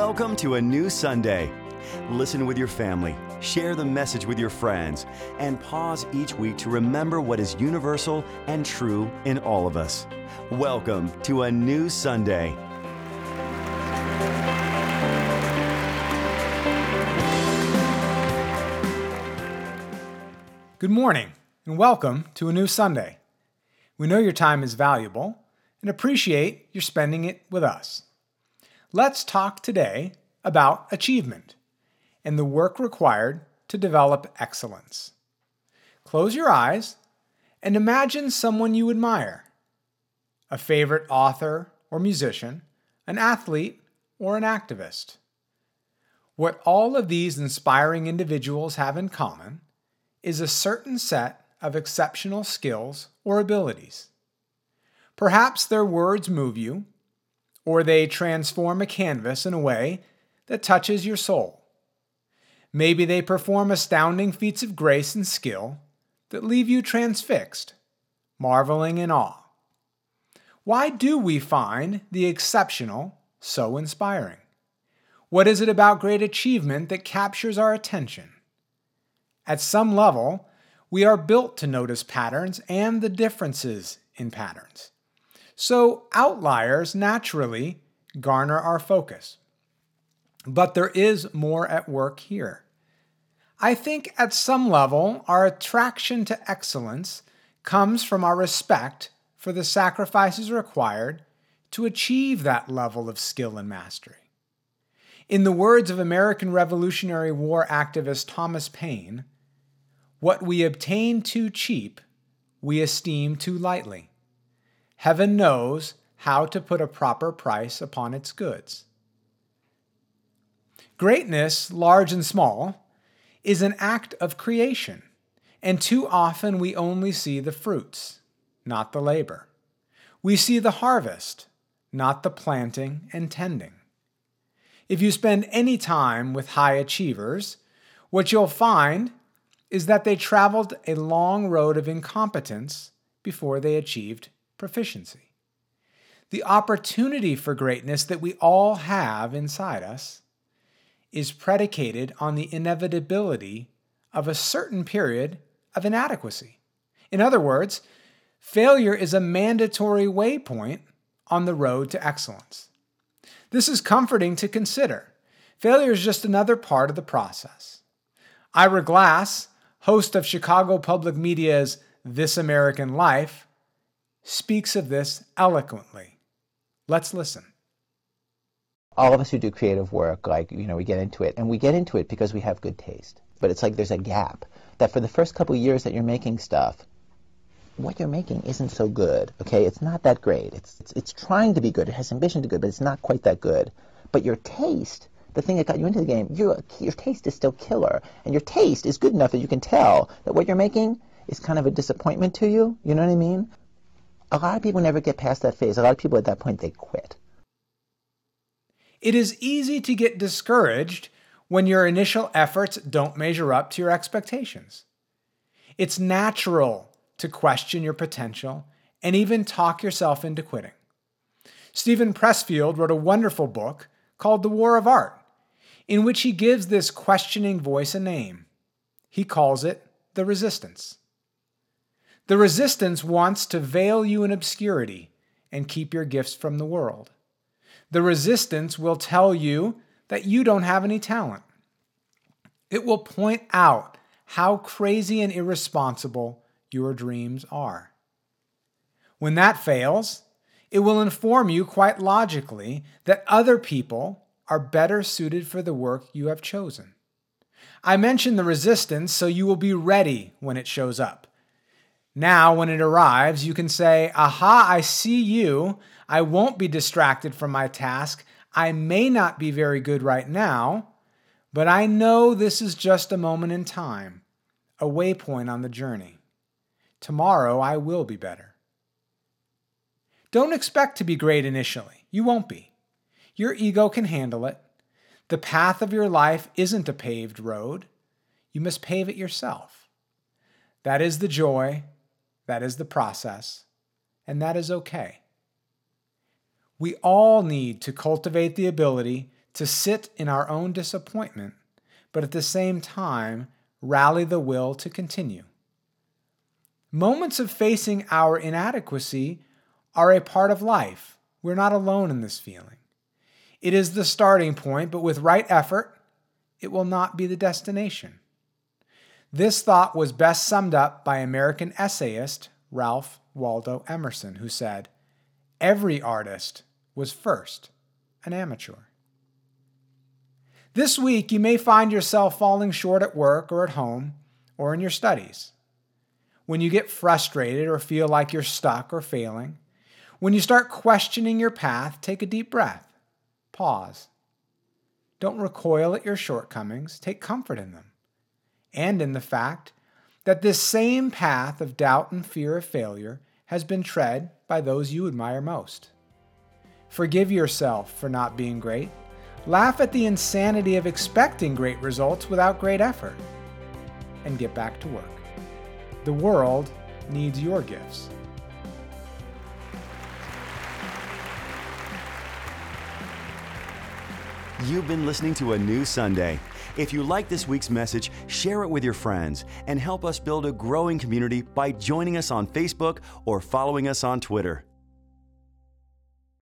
Welcome to a new Sunday. Listen with your family, share the message with your friends, and pause each week to remember what is universal and true in all of us. Welcome to a new Sunday. Good morning, and welcome to a new Sunday. We know your time is valuable and appreciate your spending it with us. Let's talk today about achievement and the work required to develop excellence. Close your eyes and imagine someone you admire a favorite author or musician, an athlete, or an activist. What all of these inspiring individuals have in common is a certain set of exceptional skills or abilities. Perhaps their words move you, or they transform a canvas in a way that touches your soul. Maybe they perform astounding feats of grace and skill that leave you transfixed, marveling in awe. Why do we find the exceptional so inspiring? What is it about great achievement that captures our attention? At some level, we are built to notice patterns and the differences in patterns. So outliers naturally garner our focus. But there is more at work here. I think at some level, our attraction to excellence comes from our respect for the sacrifices required to achieve that level of skill and mastery. In the words of American Revolutionary War activist Thomas Paine, what we obtain too cheap, we esteem too lightly. Heaven knows how to put a proper price upon its goods. Greatness, large and small, is an act of creation, and too often we only see the fruits, not the labor. We see the harvest, not the planting and tending. If you spend any time with high achievers, what you'll find is that they traveled a long road of incompetence before they achieved proficiency. The opportunity for greatness that we all have inside us is predicated on the inevitability of a certain period of inadequacy. In other words, failure is a mandatory waypoint on the road to excellence. This is comforting to consider. Failure is just another part of the process. Ira Glass, host of Chicago Public Media's This American Life, speaks of this eloquently. Let's listen all of us who do creative work, like, you know, we get into it, and we get into it because we have good taste. But it's like there's a gap that for the first couple years that you're making stuff, what you're making isn't so good. Okay, it's not that great. It's, it's it's trying to be good. It has ambition to be good, but it's not quite that good. But your taste, the thing that got you into the game, your your taste is still killer, and your taste is good enough that you can tell that what you're making is kind of a disappointment to you. You know what I mean? A lot of people never get past that phase. A lot of people at that point they quit. It is easy to get discouraged when your initial efforts don't measure up to your expectations. It's natural to question your potential and even talk yourself into quitting. Steven Pressfield wrote a wonderful book called The War of Art, in which he gives this questioning voice a name. He calls it the resistance. The resistance wants to veil you in obscurity and keep your gifts from the world. The resistance will tell you that you don't have any talent. It will point out how crazy and irresponsible your dreams are. When that fails, it will inform you quite logically that other people are better suited for the work you have chosen. I mention the resistance so you will be ready when it shows up. Now, when it arrives, you can say, Aha, I see you. I won't be distracted from my task. I may not be very good right now, but I know this is just a moment in time, a waypoint on the journey. Tomorrow I will be better. Don't expect to be great initially. You won't be. Your ego can handle it. The path of your life isn't a paved road. You must pave it yourself. That is the joy, that is the process, and that is okay. We all need to cultivate the ability to sit in our own disappointment, but at the same time, rally the will to continue. Moments of facing our inadequacy are a part of life. We're not alone in this feeling. It is the starting point, but with right effort, it will not be the destination. This thought was best summed up by American essayist Ralph Waldo Emerson, who said, Every artist was first an amateur. This week, you may find yourself falling short at work or at home or in your studies. When you get frustrated or feel like you're stuck or failing, when you start questioning your path, take a deep breath. Pause. Don't recoil at your shortcomings, take comfort in them, and in the fact that this same path of doubt and fear of failure has been tread by those you admire most. Forgive yourself for not being great. Laugh at the insanity of expecting great results without great effort. And get back to work. The world needs your gifts. You've been listening to A New Sunday. If you like this week's message, share it with your friends and help us build a growing community by joining us on Facebook or following us on Twitter.